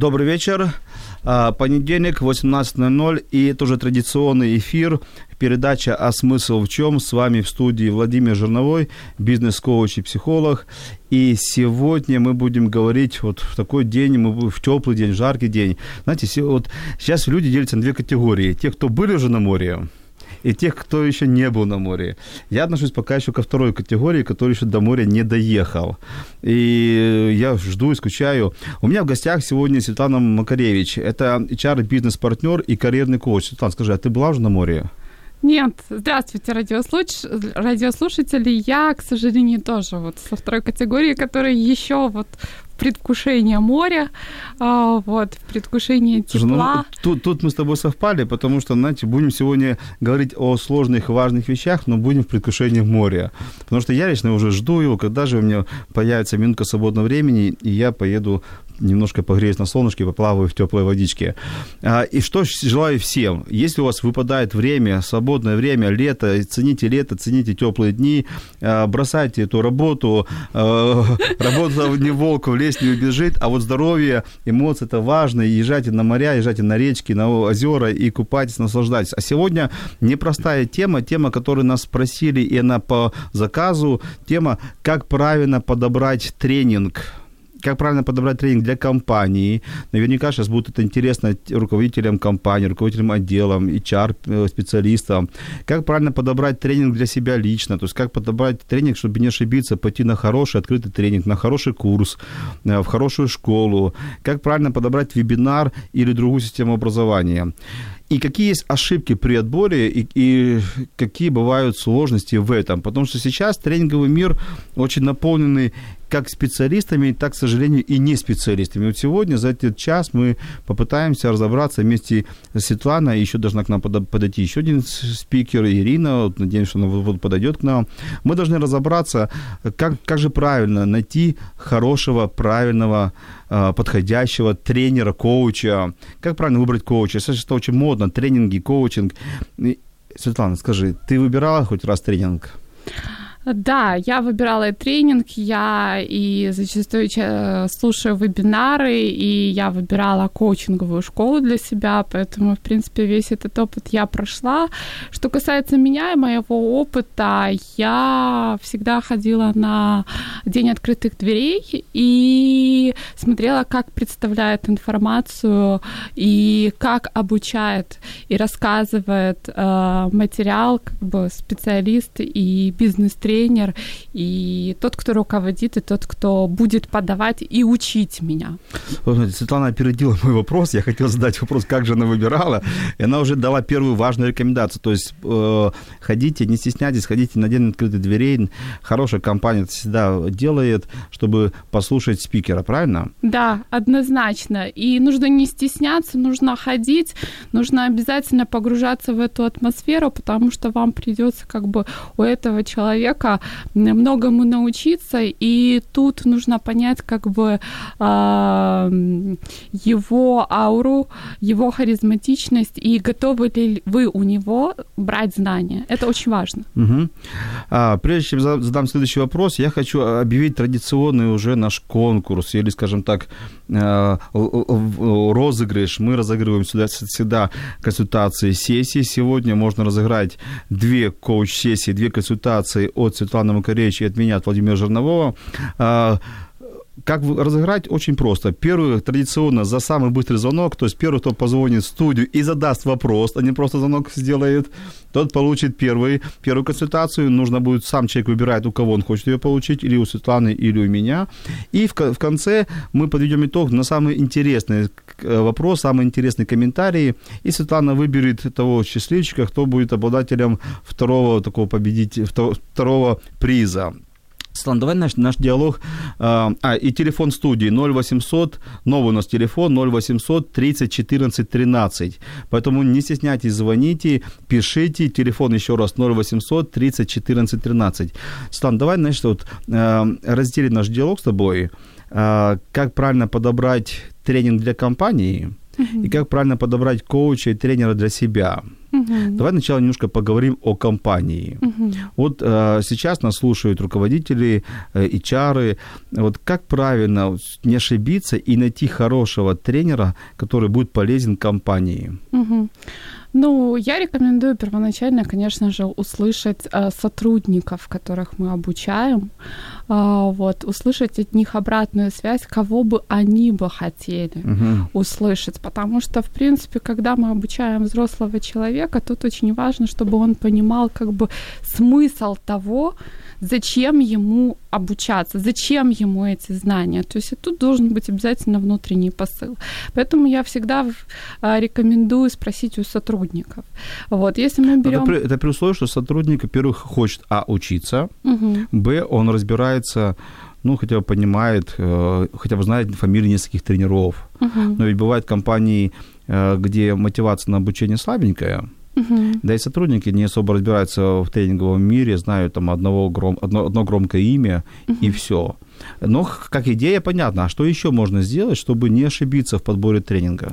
Добрый вечер. А, Понедельник, 18.00 и тоже традиционный эфир, передача «А смысл в чем?» С вами в студии Владимир Жирновой, бизнес-коуч и психолог. И сегодня мы будем говорить вот в такой день, мы будем в теплый день, жаркий день. Знаете, вот сейчас люди делятся на две категории. Те, кто были уже на море, и тех, кто еще не был на море. Я отношусь пока еще ко второй категории, который еще до моря не доехал. И я жду и скучаю. У меня в гостях сегодня Светлана Макаревич. Это HR-бизнес-партнер и карьерный коуч. Светлана, скажи, а ты была уже на море? Нет, здравствуйте, радиослуш... радиослушатели. Я, к сожалению, тоже вот со второй категории, которая еще вот в предвкушении моря, а, вот, Слушай, ну, тепла. тут, тут мы с тобой совпали, потому что, знаете, будем сегодня говорить о сложных и важных вещах, но будем в предвкушении моря. Потому что я лично уже жду его, когда же у меня появится минутка свободного времени, и я поеду немножко погреюсь на солнышке, поплаваю в теплой водичке. А, И что желаю всем. Если у вас выпадает время, свободное время, лето, цените лето, цените теплые дни, а, бросайте эту работу. А, Работа не волк, в лес не убежит, а вот здоровье, эмоции – это важно. Езжайте на моря, езжайте на речки, на озера и купайтесь, наслаждайтесь. А сегодня непростая тема, тема, которую нас спросили, и она по заказу, тема «Как правильно подобрать тренинг как правильно подобрать тренинг для компании. Наверняка сейчас будет это интересно руководителям компании, руководителям отделом, HR-специалистам. Как правильно подобрать тренинг для себя лично, то есть как подобрать тренинг, чтобы не ошибиться, пойти на хороший открытый тренинг, на хороший курс, э, в хорошую школу. Как правильно подобрать вебинар или другую систему образования. И какие есть ошибки при отборе и, и какие бывают сложности в этом? Потому что сейчас тренинговый мир очень наполненный как специалистами, так, к сожалению, и не специалистами. Вот сегодня за этот час мы попытаемся разобраться вместе с Светланой, еще должна к нам подойти еще один спикер, Ирина, вот, надеемся, что она вот- подойдет к нам. Мы должны разобраться, как, как же правильно найти хорошего, правильного, а, подходящего тренера, коуча. Как правильно выбрать коуча? Сейчас это очень модно, тренинги, коучинг. Светлана, скажи, ты выбирала хоть раз тренинг? Да, я выбирала и тренинг, я и зачастую ча- слушаю вебинары, и я выбирала коучинговую школу для себя, поэтому, в принципе, весь этот опыт я прошла. Что касается меня и моего опыта, я всегда ходила на День открытых дверей и смотрела, как представляет информацию и как обучает и рассказывает э, материал как бы специалист и бизнес-тренер, и тот, кто руководит, и тот, кто будет подавать и учить меня. Вот, смотрите, Светлана опередила мой вопрос. Я хотел задать вопрос, как же она выбирала. И она уже дала первую важную рекомендацию. То есть э, ходите, не стесняйтесь, ходите на день открытых дверей. Хорошая компания это всегда делает, чтобы послушать спикера, правильно? Да, однозначно. И нужно не стесняться, нужно ходить, нужно обязательно погружаться в эту атмосферу, потому что вам придется как бы у этого человека многому научиться, и тут нужно понять как бы а, его ауру, его харизматичность, и готовы ли вы у него брать знания. Это очень важно. Мгм. А, прежде чем за- задам следующий вопрос, я хочу объявить традиционный уже наш конкурс, или, скажем так, э, о- розыгрыш. Мы разыгрываем сюда всегда консультации, сессии. Сегодня можно разыграть две коуч-сессии, две консультации от Светланы Макаревич и от меня, от Владимира Жирнового. Как разыграть? Очень просто. Первый традиционно за самый быстрый звонок, то есть первый, кто позвонит в студию и задаст вопрос, а не просто звонок сделает, тот получит первый, первую консультацию. Нужно будет, сам человек выбирает, у кого он хочет ее получить, или у Светланы, или у меня. И в, в конце мы подведем итог на самый интересный э, вопрос, самые интересные комментарии. И Светлана выберет того счастливчика, кто будет обладателем второго такого победителя, второго приза. Светлана, давай наш, наш диалог. А, а, и телефон студии 0800, новый у нас телефон 0800 30 14 13. Поэтому не стесняйтесь, звоните, пишите. Телефон еще раз 0800 30 14 13. Светлана, давай, значит, вот, а, разделим наш диалог с тобой. А, как правильно подобрать тренинг для компании и как правильно подобрать коуча и тренера для себя. Угу. Давай сначала немножко поговорим о компании. Угу. Вот э, сейчас нас слушают руководители, э, HR. Вот как правильно не ошибиться и найти хорошего тренера, который будет полезен компании? Угу. Ну, я рекомендую первоначально, конечно же, услышать э, сотрудников, которых мы обучаем, э, вот, услышать от них обратную связь, кого бы они бы хотели угу. услышать, потому что, в принципе, когда мы обучаем взрослого человека, тут очень важно, чтобы он понимал как бы смысл того, зачем ему обучаться, зачем ему эти знания. То есть тут должен быть обязательно внутренний посыл. Поэтому я всегда а, рекомендую спросить у сотрудников. Вот, если мы берем... Это при, это при условии, что сотрудник, во-первых, хочет, а, учиться, угу. б, он разбирается ну, хотя бы понимает, э, хотя бы знает фамилии нескольких тренеров. Uh-huh. Но ведь бывают компании, э, где мотивация на обучение слабенькая, Угу. Да и сотрудники не особо разбираются в тренинговом мире, знают там одного гром, одно, одно громкое имя угу. и все. Но как идея понятна. А что еще можно сделать, чтобы не ошибиться в подборе тренинга?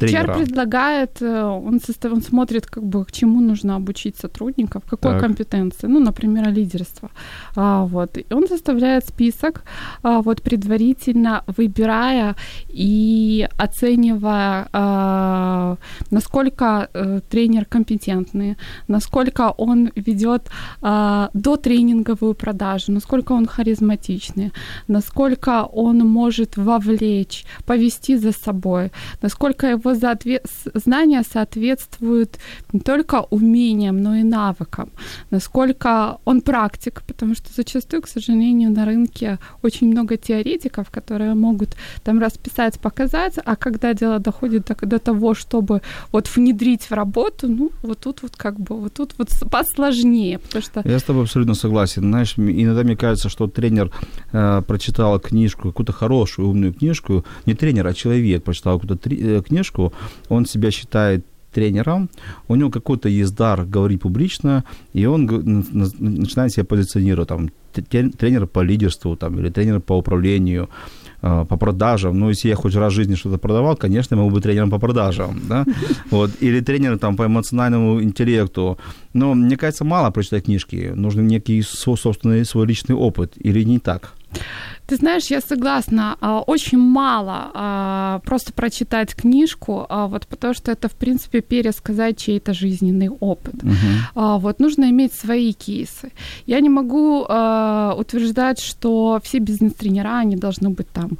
Тренера. HR предлагает, э, он, состав, он смотрит, как бы, к чему нужно обучить сотрудников, какой так. компетенции, ну, например, лидерство. А, вот. И он составляет список, а, вот, предварительно выбирая и оценивая, а, насколько а, тренер компетентный, насколько он ведет а, до тренинговую продажу, насколько он харизматичный, насколько он может вовлечь, повести за собой, насколько его его соответ... знания соответствуют не только умениям, но и навыкам, насколько он практик, потому что зачастую, к сожалению, на рынке очень много теоретиков, которые могут там расписать, показать, а когда дело доходит до, до того, чтобы вот внедрить в работу, ну, вот тут вот как бы, вот тут вот посложнее, потому что... Я с тобой абсолютно согласен. Знаешь, иногда мне кажется, что тренер э, прочитал книжку, какую-то хорошую, умную книжку, не тренер, а человек прочитал какую-то три, э, книжку, девушку, он себя считает тренером, у него какой-то есть дар говорить публично, и он начинает себя позиционировать, там, тренер по лидерству, там, или тренер по управлению, а, по продажам. Ну, если я хоть раз в жизни что-то продавал, конечно, я могу быть тренером по продажам, да, вот, или тренером там по эмоциональному интеллекту. Но мне кажется, мало прочитать книжки, нужен некий свой собственный, свой личный опыт, или не так? Ты знаешь, я согласна. А, очень мало а, просто прочитать книжку, а, вот потому что это, в принципе, пересказать чей-то жизненный опыт. Uh-huh. Вот нужно иметь свои кейсы. Я не могу утверждать, что все бизнес-тренера, они должны быть там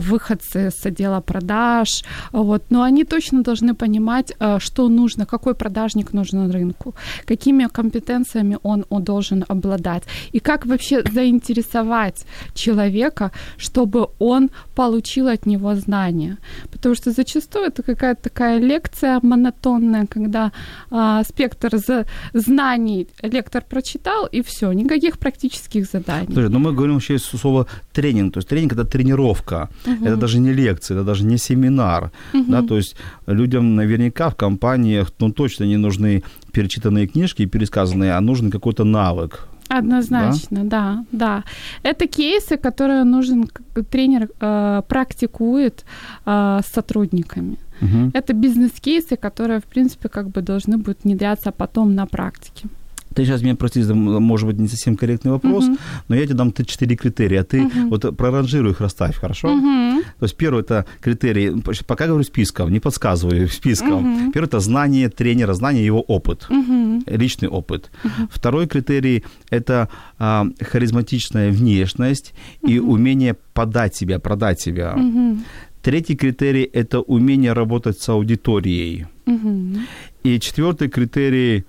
выходцы с отдела продаж, вот, но они точно должны понимать, что нужно, какой продажник нужен рынку, какими компетенциями он, он должен обладать, и как вообще заинтересовать человека человека, чтобы он получил от него знания. Потому что зачастую это какая-то такая лекция монотонная, когда а, спектр за знаний лектор прочитал, и все, никаких практических заданий. Слушай, но ну мы говорим вообще слово тренинг. То есть тренинг это тренировка. Угу. Это даже не лекция, это даже не семинар. Угу. Да, то есть людям наверняка в компаниях ну, точно не нужны перечитанные книжки и пересказанные, а нужен какой-то навык. Однозначно, да, да. да. Это кейсы, которые нужен тренер э, практикует э, с сотрудниками. Угу. Это бизнес-кейсы, которые, в принципе, как бы должны будут внедряться потом на практике. Ты сейчас меня прости, может быть не совсем корректный вопрос, Мгм. но я тебе дам ты четыре критерия. Ты Мгм. вот проранжируй их, расставь, хорошо? Мгм. То есть первый это критерий, пока говорю списком, не подсказываю списком. Мгм. Первый это знание тренера, знание его опыт, Мгм. личный опыт. Второй критерий это а, харизматичная внешность и умение подать себя, продать себя. Мгм. Третий критерий это умение работать с аудиторией. Мгм. И четвертый критерий,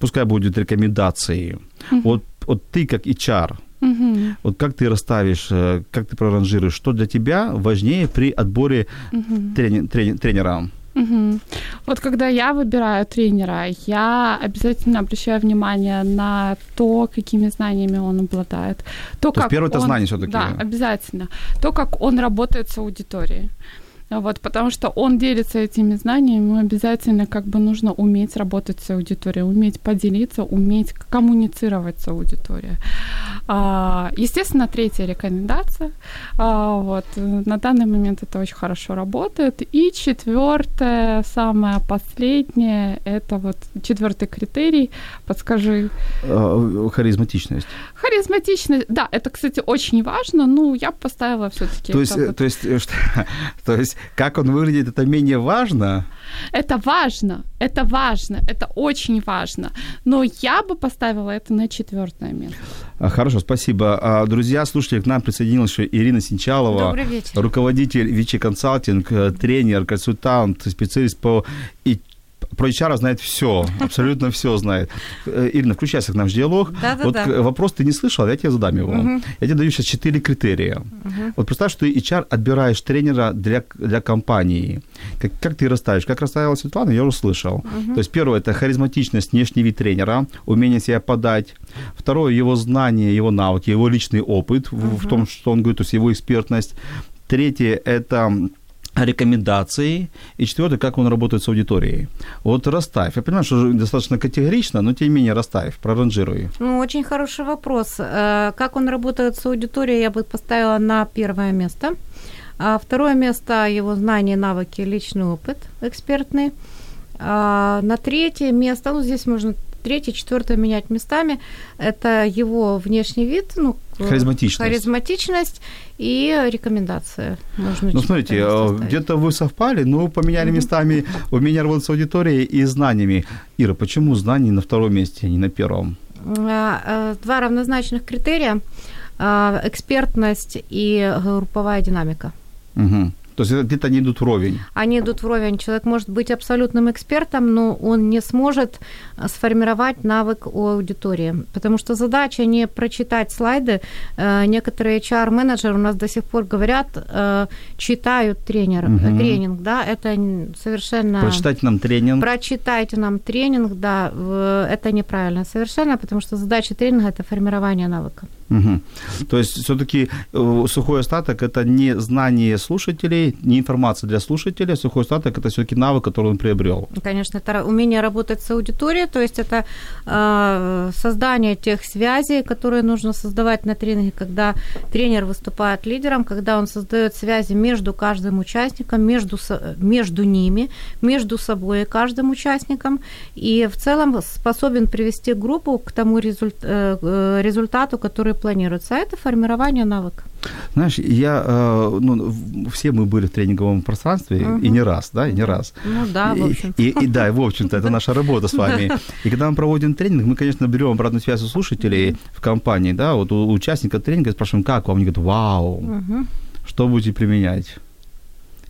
пускай будет рекомендации. Вот, вот ты как HR, Мгм. вот как ты расставишь, э, как ты проранжируешь, что для тебя важнее при отборе Мгм. трени- трени- тренера? Мгм. Вот когда я выбираю тренера, я обязательно обращаю внимание на то, какими знаниями он обладает. То, То есть первое это он- знание всё-таки. Да, обязательно. То, как он работает с аудиторией. Вот, потому что он делится этими знаниями, обязательно как бы нужно уметь работать с аудиторией, уметь поделиться, уметь коммуницировать с аудиторией. А, естественно, третья рекомендация. А, вот, на данный момент это очень хорошо работает. И четвертое, самое последнее, это вот четвертый критерий. Подскажи, Э, Харизматичность. харизматичность. Да, это, кстати, очень важно. Ну, я поставила все-таки. То есть, э, то есть, э, что- то есть, как он выглядит, это менее важно. Это важно, это важно, это очень важно. Но я бы поставила это на четвертое место. А, Хорошо, спасибо. А, Друзья, слушатели, к нам присоединилась еще Ирина Синчалова, Добрый вечер. руководитель Вичи Консалтинг, э, тренер, консультант, специалист по и про HR знает все, абсолютно все знает. Э, Ирина, включайся к нам в диалог. Да-да-да. Вот к- вопрос ты не слышала, я тебе задам его. Я тебе даю сейчас четыре критерия. Вот представь, что ты HR отбираешь тренера для, для компании. Как, как ты расставишь? Как расставила Светлана, я уже слышал. То есть первое – это харизматичность, внешний вид тренера, умение себя подать. Второе – его знание, его навыки, его личный опыт в, в том, что он говорит, то есть его экспертность. Третье – это рекомендации. И четвертое, как он работает с аудиторией. Вот расставь. Я понимаю, что достаточно категорично, но тем не менее расставь, проранжируй. Ну, очень хороший вопрос. Э, Как он работает с аудиторией, я бы поставила на первое место. А второе место – его знания, навыки, личный опыт экспертный. А на третье место, ну, здесь можно третье, четвертое менять местами, это его внешний вид, ну, Харизматичность. харизматичность и рекомендация. Можно Ну, смотрите, э, где-то вы совпали, но поменяли местами умение работать с аудиторией и знаниями. Ира, почему знания на втором месте, а не на первом? А, э, Два равнозначных критерия а, – экспертность и групповая динамика. Угу. То есть где-то они идут вровень. Они идут вровень. Человек может быть абсолютным экспертом, но он не сможет а, сформировать навык у аудитории. Потому что задача не прочитать слайды. Э, Некоторые HR-менеджеры у нас до сих пор говорят, э, читают тренер, Мгм. тренинг. Да? Это совершенно... Прочитайте нам тренинг. Прочитайте нам тренинг, да, это неправильно совершенно, потому что задача тренинга – это формирование навыка. Мгм. То есть все-таки сухой остаток это не знание слушателей, не информация для слушателя. Сухой остаток это все-таки навык, который он приобрел. Конечно, это умение работать с аудиторией, то есть это э, создание тех связей, которые нужно создавать на тренинге, когда тренер выступает лидером, когда он создает связи между каждым участником, между, между ними, между собой и каждым участником, и в целом способен привести группу к тому результ- э, э, результату, который планируется. А это формирование навыка. Знаешь, я, э, ну, все мы были в тренинговом пространстве, и не раз, да, и не раз. Ну да, в И- общем. И, и да, и в общем-то, это наша работа с вами. И когда мы проводим тренинг, мы, конечно, берем обратную связь у слушателей в компании, да, вот у участника тренинга и спрашиваем, как вам? Они говорят, вау, что будете применять?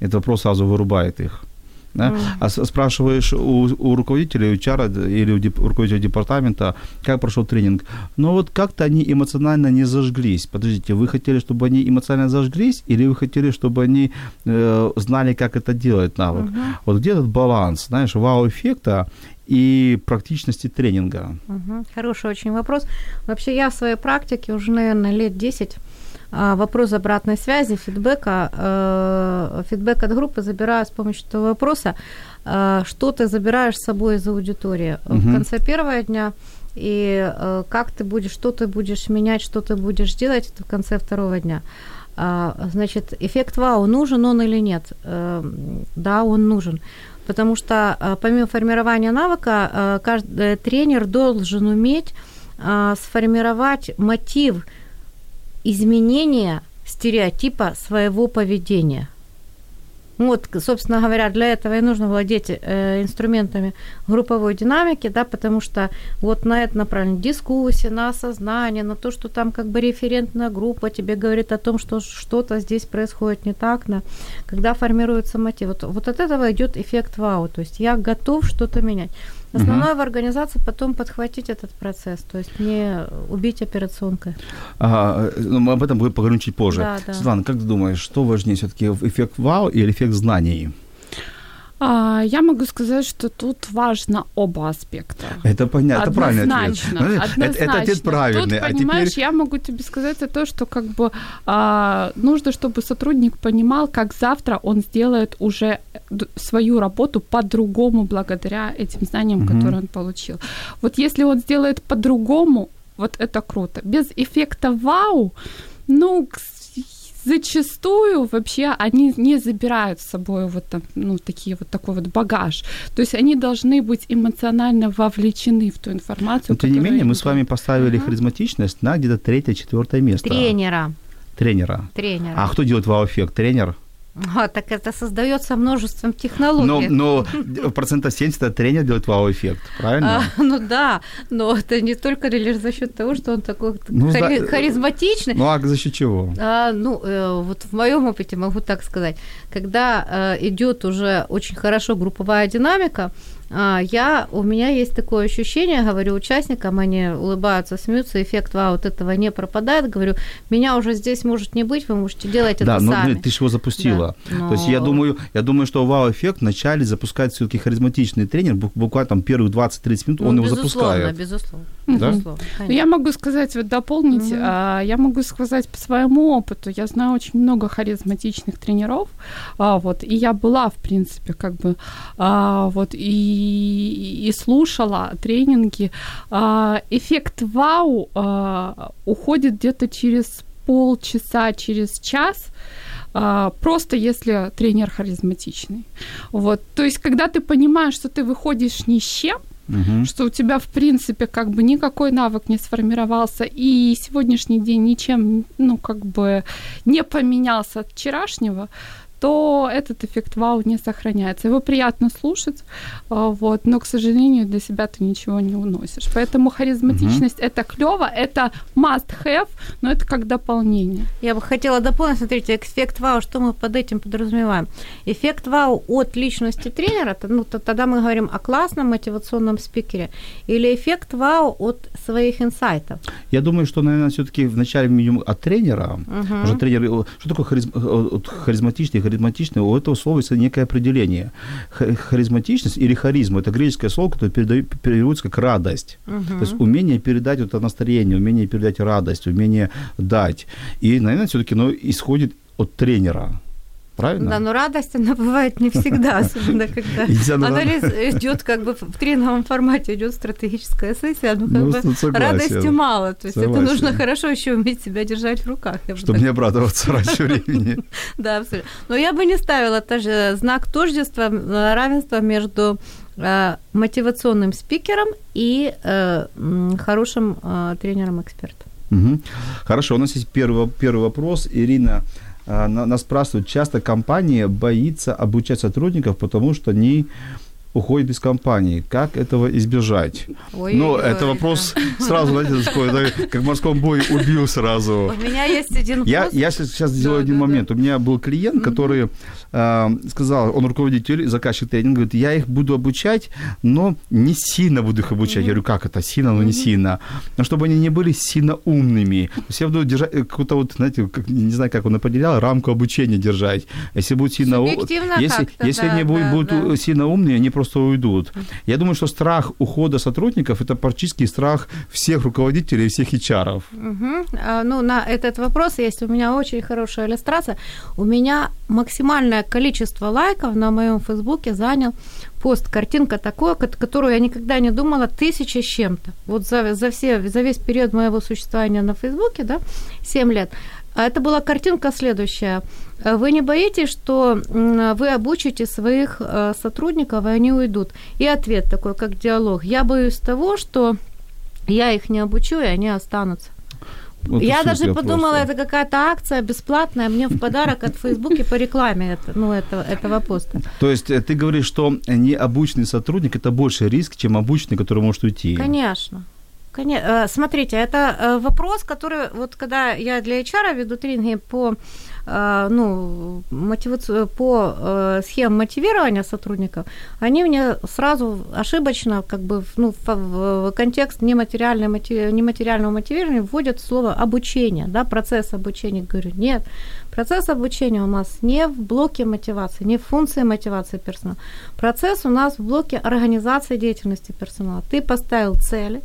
Этот вопрос сразу вырубает их. Да? Мгм. А спрашиваешь у, у руководителя, у HR или у деп- руководителя департамента, как прошел тренинг. Но вот как-то они эмоционально не зажглись. Подождите, вы хотели, чтобы они эмоционально зажглись, или вы хотели, чтобы они э, знали, как это делать навык? Вот где этот баланс, знаешь, вау-эффекта и практичности тренинга? Мгм. Хороший очень вопрос. Вообще я в своей практике уже, наверное, лет 10 а, вопрос обратной связи, фидбэка, э, фидбэк от группы забираю с помощью этого вопроса, э, что ты забираешь с собой из аудитории в Мгм. конце первого дня, и как ты будешь, что ты будешь менять, что ты будешь делать, это в конце второго дня. А, Значит, эффект вау, нужен он или нет? Да, он нужен. Потому что помимо формирования навыка, каждый тренер должен уметь сформировать мотив изменения стереотипа своего поведения. Вот, собственно говоря, для этого и нужно владеть э, инструментами групповой динамики, да, потому что вот на это направлено дискуссия, на осознание, на то, что там как бы референтная группа тебе говорит о том, что что-то здесь происходит не так, да, когда формируется мотив. Вот, вот от этого идет эффект вау, то есть я готов что-то менять. Основное угу. в организации потом подхватить этот процесс, то есть не убить операционкой. А, ну, мы об этом будем поговорим чуть позже. Да, да. Светлана, как ты думаешь, что важнее все-таки эффект вау или эффект знаний? А, я могу сказать, что тут важно оба аспекта. Это понятно, это правильный ответ. Однозначно. Это, это ответ правильный. Тут, понимаешь, а теперь... я могу тебе сказать то, что как бы а, нужно, чтобы сотрудник понимал, как завтра он сделает уже свою работу по-другому благодаря этим знаниям, угу. которые он получил. Вот если он сделает по-другому, вот это круто. Без эффекта вау, ну, зачастую вообще они не забирают с собой вот там, ну, такие вот такой вот багаж. То есть они должны быть эмоционально вовлечены в ту информацию. Но, тем не менее, мы с вами поставили uh-huh. харизматичность на где-то третье-четвертое место. Тренера. Тренера. Тренера. А кто делает вау-эффект? Тренер? А, так это создается множеством технологий. Но, но процентов 70 тренер делает вау-эффект, правильно? А, ну да, но это не только лишь за счет того, что он такой ну, хари- да, харизматичный. Ну а за счет чего? А, ну, э, вот в моем опыте могу так сказать. Когда э, идет уже очень хорошо групповая динамика, я, у меня есть такое ощущение, говорю участникам, они улыбаются, смеются, эффект вау от этого не пропадает. Говорю, меня уже здесь может не быть, вы можете делать это да, но сами. ты же его запустила. Да, но... То есть я думаю, я думаю, что вау-эффект вначале запускает все-таки харизматичный тренер, буквально там первых 20-30 минут ну, он его запускает. Безусловно, да? безусловно. Я могу сказать, вот дополнить, угу. я могу сказать по своему опыту, я знаю очень много харизматичных тренеров, а, вот, и я была, в принципе, как бы, а, вот, и и, слушала тренинги. А, эффект вау а, уходит где-то через полчаса, через час, а, просто если тренер харизматичный. Вот. То есть, когда ты понимаешь, что ты выходишь ни с чем, угу. что у тебя, в принципе, как бы никакой навык не сформировался, и сегодняшний день ничем, ну, как бы не поменялся от вчерашнего, то этот эффект вау не сохраняется. Его приятно слушать, а, вот, но, к сожалению, для себя ты ничего не уносишь. Поэтому харизматичность угу. это клево, это must have, но это как дополнение. Я бы хотела дополнить, смотрите, эффект вау, что мы под этим подразумеваем? Эффект вау от личности тренера, ну, то, тогда мы говорим о классном мотивационном спикере, или эффект вау от своих инсайтов? Я думаю, что, наверное, все-таки вначале минимум от тренера, угу. уже тренер, что такое харизм, харизматичный, харизматичный, у этого слова есть некое определение. Харизматичность или харизма – это греческое слово, которое передает, переводится как радость. Uh-huh. То есть умение передать вот это настроение, умение передать радость, умение дать. И, наверное, все-таки оно исходит от тренера. Правильно? Да, но радость, она бывает не всегда, особенно когда анализ идет как бы в тренинговом формате, идет стратегическая сессия, ну, как ну, бы радости мало. То есть это нужно хорошо еще уметь себя держать в руках. Чтобы не обрадоваться раньше времени. Да, абсолютно. Но я бы не ставила тоже знак тождества, э, равенства между э, мотивационным спикером и э, хорошим тренером-экспертом. Хорошо, у нас есть первый, первый вопрос. Ирина нас спрашивают, часто компания боится обучать сотрудников, потому что они уходит из компании. Как этого избежать? Ой, ну, ой, это вопрос да. сразу, знаете, такой, да, как в морском бою убил сразу. У меня есть один я, я сейчас сделаю да, один да, момент. Да. У меня был клиент, который э, сказал, он руководитель, заказчик тренинга, говорит, я их буду обучать, но не сильно буду их обучать. Mm-hmm. Я говорю, как это? Сильно, но не mm-hmm. сильно. Но чтобы они не были сильно умными. То есть я буду держать э, какую-то вот, знаете, как, не знаю, как он определял, рамку обучения держать. Если будут сильно... умные, Если, если да, они будут, да, будут да. сильно умные, они просто уйдут. Я думаю, что страх ухода сотрудников – это практически страх всех руководителей, всех HR. Угу. А, ну, на этот вопрос есть у меня очень хорошая иллюстрация. У меня максимальное количество лайков на моем фейсбуке занял пост, картинка такой, которую я никогда не думала, тысяча с чем-то. Вот за, за, все, за весь период моего существования на Фейсбуке, да, 7 лет, это была картинка следующая. Вы не боитесь, что вы обучите своих э, сотрудников, и они уйдут? И ответ такой, как диалог. Я боюсь того, что я их не обучу, и они останутся. Вот и я даже подумала, просто. это какая-то акция бесплатная мне в подарок от Фейсбуке по рекламе это, ну, этого, этого поста. То есть э, ты говоришь, что необученный сотрудник – это больше риск, чем обученный, который может уйти. Конечно. Коне- э, Смотрите, это э, вопрос, который вот когда я для HR веду тренинги по э, ну, мотивацию, по схемам мотивирования сотрудников, они мне сразу ошибочно, как бы, ну, в контекст нематериального, мотив- нематериального мотивирования вводят слово обучение, да, процесс обучения. Говорю, нет, процесс обучения у нас не в блоке мотивации, не в функции мотивации персонала. Процесс у нас в блоке организации деятельности персонала. Ты поставил цели,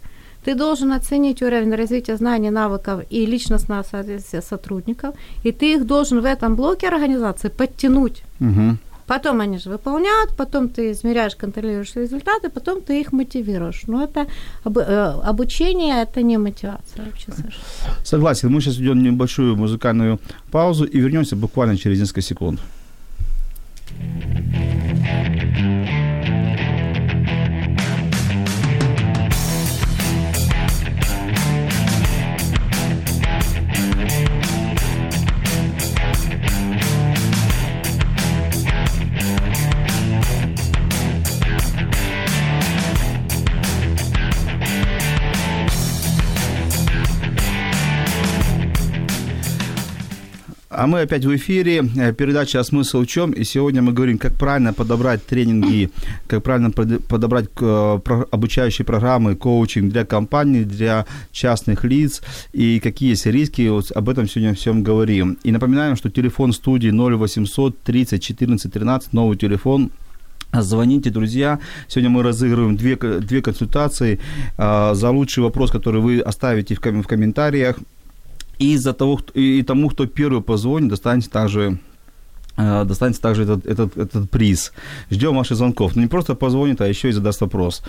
ты должен оценить уровень развития знаний, навыков и личностного соответствия сотрудников, и ты их должен в этом блоке организации подтянуть. Мгм. Потом они же выполняют, потом ты измеряешь, контролируешь результаты, потом ты их мотивируешь. Но это э, обучение, это не мотивация вообще совершенно. Согласен. Мы сейчас идем небольшую музыкальную паузу и вернемся буквально через несколько секунд. А мы опять в эфире. Э, Передача «А смысл в чем?» И сегодня мы говорим, как правильно подобрать тренинги, как правильно под- подобрать э, обучающие программы, коучинг для компаний, для частных лиц и какие есть риски. Вот об этом сегодня всем говорим. И напоминаем, что телефон студии 0800 30 14 13, новый телефон Звоните, друзья. Сегодня мы разыгрываем две, две консультации а, за лучший вопрос, который вы оставите в, ком- в комментариях. И за того, и тому, кто первый позвонит, достанется также э, достанется также этот, этот, этот приз. Ждем ваших звонков. Ну, не просто позвонит, а еще и задаст вопрос.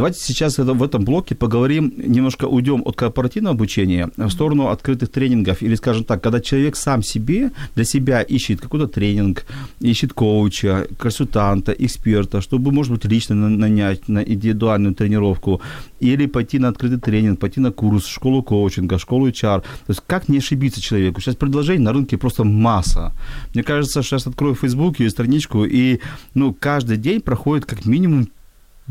Давайте сейчас в этом блоке поговорим, немножко уйдем от корпоративного обучения в сторону открытых тренингов. Или, скажем так, когда человек сам себе, для себя ищет какой-то тренинг, ищет коуча, консультанта, эксперта, чтобы, может быть, лично на- нанять на индивидуальную тренировку или пойти на открытый тренинг, пойти на курс, школу коучинга, школу HR. То есть как не ошибиться человеку? Сейчас предложений на рынке просто масса. Мне кажется, сейчас открою Facebook и страничку, и ну, каждый день проходит как минимум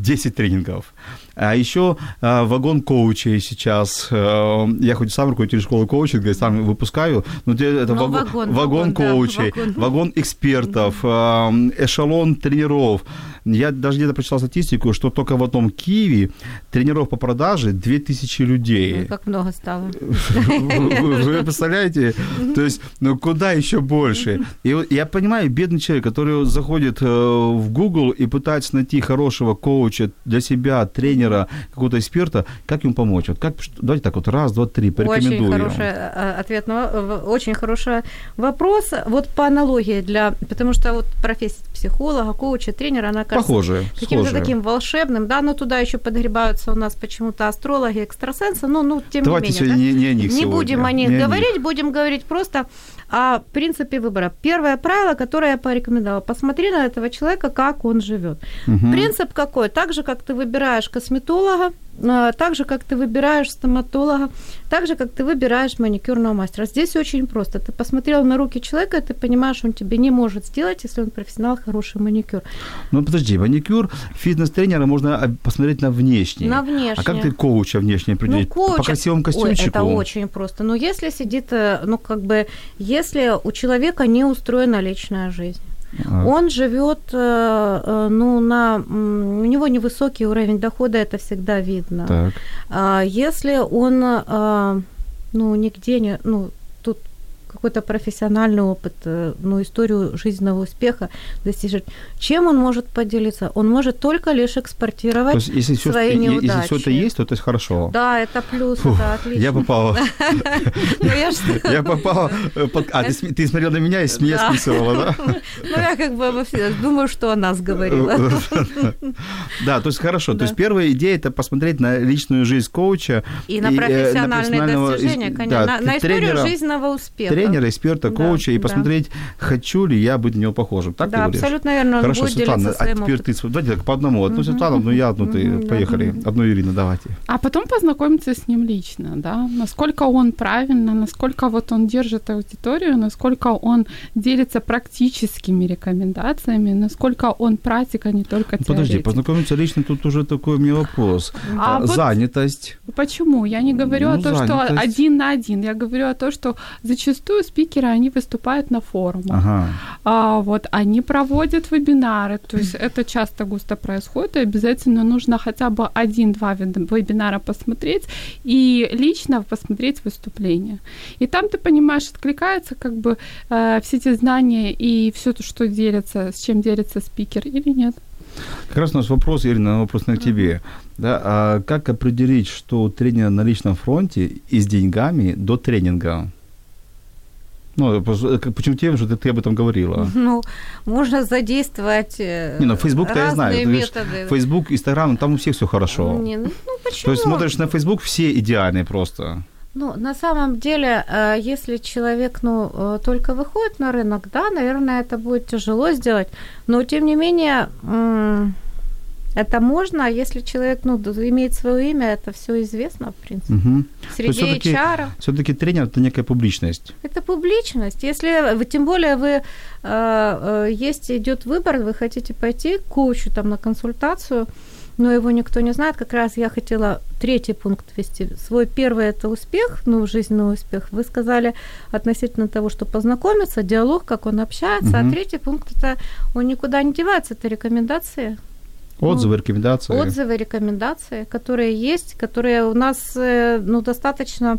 10 тренингов. А еще а, вагон коучей сейчас. А, я хоть сам руководитель школы коучинга, сам выпускаю, но это Ну, вагон, вагон, вагон вагон, да, коучей, вагон. вагон экспертов, эшелон тренеров. Я даже где-то прочитал статистику, что только в одном Киеве тренеров по продаже 2000 людей. Ну, как много стало. Вы, представляете? То есть, ну куда еще больше? И я понимаю, бедный человек, который заходит э, в Google и пытается найти хорошего коуча для себя, тренера, какого-то эксперта, как ему помочь? Вот как, давайте так вот, раз, два, три, Очень порекомендую. хороший э, ответ на в- очень хороший вопрос. Вот по аналогии для, потому что вот профессия психолога, коуча, тренера, она кажется Похоже, каким-то схожее. таким волшебным, да, но туда еще подгребаются у нас почему-то астрологи, экстрасенсы, ну, ну, тем Давайте не менее. да. не, не о них Не сегодня. будем о них Не говорить, будем говорить просто о принципе выбора. Первое правило, которое я порекомендовала, посмотри на этого человека, как он живет. Мгм. Принцип какой? Так же, как ты выбираешь косметолога, так же, как ты выбираешь стоматолога, так же, как ты выбираешь маникюрного мастера. Здесь очень просто. Ты посмотрел на руки человека, и ты понимаешь, он тебе не может сделать, если он профессионал, хороший маникюр. Ну подожди, маникюр фитнес-тренера можно а, посмотреть на внешний. На внешний. А как ты коуча внешне определить? Ну, коуч... По красивому Ой, костюмчику? это очень просто. Но если сидит, э, ну, как бы, если у человека не устроена личная жизнь, А, Он живет, э, э, ну, на, у него невысокий уровень дохода, это всегда видно. Так. А Если он, а, ну, нигде не, ну, какой-то профессиональный опыт, э, ну, историю жизненного успеха достижет. Чем он может поделиться? Он может только лишь экспортировать То есть, если свои что- неудачи. если все это есть, то это хорошо. Да, это плюс, Фух, это отлично. я. Ну, я ж- Я попал. э, А, ты смотрел на меня и с меня списывала, да? Ну, я как бы все- думаю, что о нас говорила. Да, то есть хорошо. То есть первая идея это посмотреть на личную жизнь коуча. И на э, профессиональные достижения, конечно. на, историю жизненного успеха. Тренера, эксперта, Да, коуча и да. посмотреть, хочу ли я быть на него похожим. Так ты да, говоришь? абсолютно верно. Хорошо, Светлана, а теперь опытом. ты, давайте так по одному. Одну Светлану, одну я, одну ты. Да. Поехали. Одну Ирину, давайте. А потом познакомиться с ним лично, да, насколько он правильно, насколько вот он держит аудиторию, насколько он делится практическими рекомендациями, насколько он практик, а не только Ну, Подожди, познакомиться лично, тут уже такой у меня вопрос. А вот Занятость. Почему? Я не говорю Ну, о том, что занятость. один на один. Я говорю о том, что зачастую спикеры, они выступают на форумах. Ага. А, вот они проводят вебинары, то есть это часто густо происходит, и обязательно нужно хотя бы один-два веб- вебинара посмотреть и лично посмотреть выступление. И там ты понимаешь, откликаются как бы э, все эти знания и все то, что делится, с чем делится спикер или нет. Как раз у нас вопрос, Ирина, вопрос на тебе. Да, а как определить, что у тренера на личном фронте и с деньгами до тренинга? Ну, почему тем, что ты, ты об этом говорила? Ну, можно задействовать э, Не, ну, Facebook-то я знаю. Методы. Фейсбук, Инстаграм, там у всех все хорошо. Не, ну, ну, почему? То есть смотришь на Фейсбук, все идеальные просто. Ну, на самом деле, э, если человек, ну, э, только выходит на рынок, да, наверное, это будет тяжело сделать, но тем не менее, это можно, если человек, ну, имеет свое имя, это все известно, в принципе. Угу. Среди всё-таки- HR. Все-таки тренер это некая публичность. Это публичность. Если вы, тем более вы э, э, есть идет выбор, вы хотите пойти к коучу там на консультацию, но его никто не знает. Как раз я хотела третий пункт ввести. Свой первый это успех, ну, жизненный успех. Вы сказали относительно того, что познакомиться, диалог, как он общается. Мгм. А третий пункт это он никуда не девается, это рекомендации. Отзывы, рекомендации. Отзывы, рекомендации, которые есть, которые у нас э, ну, достаточно